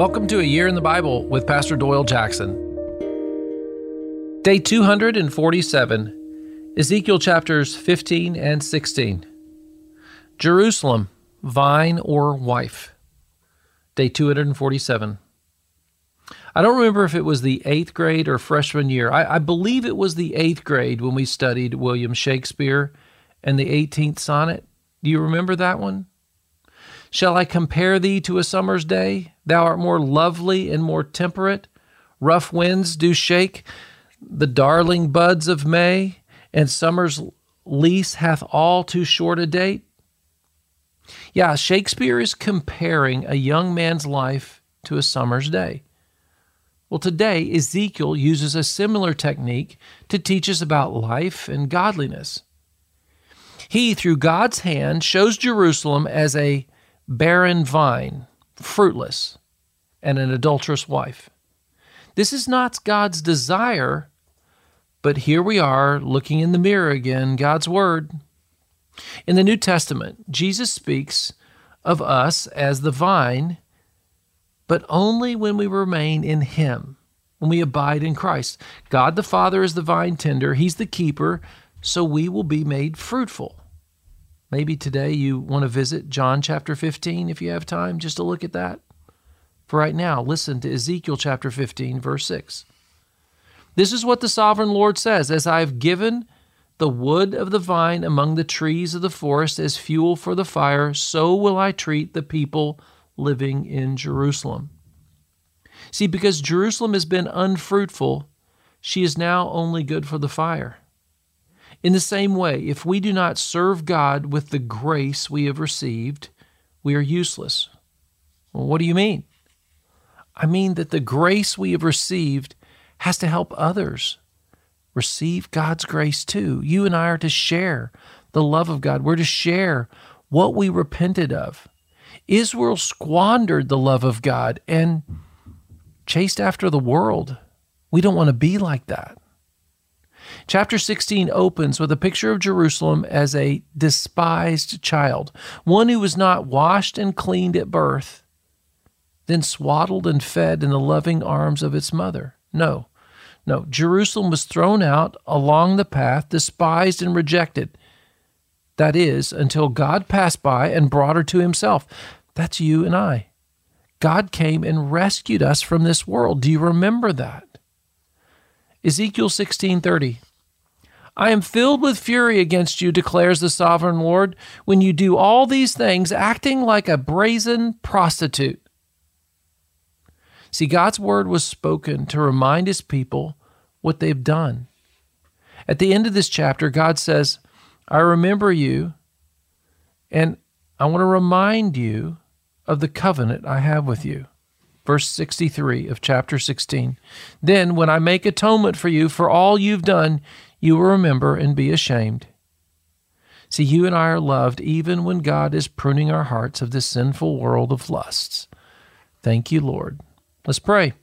Welcome to A Year in the Bible with Pastor Doyle Jackson. Day 247, Ezekiel chapters 15 and 16. Jerusalem, vine or wife. Day 247. I don't remember if it was the eighth grade or freshman year. I, I believe it was the eighth grade when we studied William Shakespeare and the 18th sonnet. Do you remember that one? Shall I compare thee to a summer's day? Thou art more lovely and more temperate. Rough winds do shake the darling buds of May, and summer's lease hath all too short a date. Yeah, Shakespeare is comparing a young man's life to a summer's day. Well, today, Ezekiel uses a similar technique to teach us about life and godliness. He, through God's hand, shows Jerusalem as a barren vine, fruitless, and an adulterous wife. This is not God's desire, but here we are looking in the mirror again, God's Word. In the New Testament, Jesus speaks of us as the vine, but only when we remain in Him, when we abide in Christ. God the Father is the vine tender, He's the keeper, so we will be made fruitful. Maybe today you want to visit John chapter 15 if you have time just to look at that. For right now, listen to Ezekiel chapter 15, verse 6. This is what the sovereign Lord says As I have given the wood of the vine among the trees of the forest as fuel for the fire, so will I treat the people living in Jerusalem. See, because Jerusalem has been unfruitful, she is now only good for the fire. In the same way, if we do not serve God with the grace we have received, we are useless. Well, what do you mean? I mean that the grace we have received has to help others receive God's grace too. You and I are to share the love of God, we're to share what we repented of. Israel squandered the love of God and chased after the world. We don't want to be like that. Chapter 16 opens with a picture of Jerusalem as a despised child, one who was not washed and cleaned at birth, then swaddled and fed in the loving arms of its mother. No, no, Jerusalem was thrown out along the path, despised and rejected. That is, until God passed by and brought her to himself. That's you and I. God came and rescued us from this world. Do you remember that? Ezekiel 16:30 I am filled with fury against you declares the sovereign Lord when you do all these things acting like a brazen prostitute. See God's word was spoken to remind his people what they've done. At the end of this chapter God says, I remember you and I want to remind you of the covenant I have with you verse 63 of chapter 16. Then, when I make atonement for you for all you've done, you will remember and be ashamed. See, you and I are loved even when God is pruning our hearts of this sinful world of lusts. Thank you, Lord. Let's pray.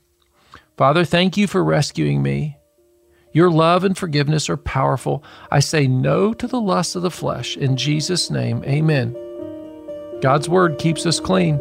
Father, thank you for rescuing me. Your love and forgiveness are powerful. I say no to the lusts of the flesh. In Jesus' name, amen. God's word keeps us clean.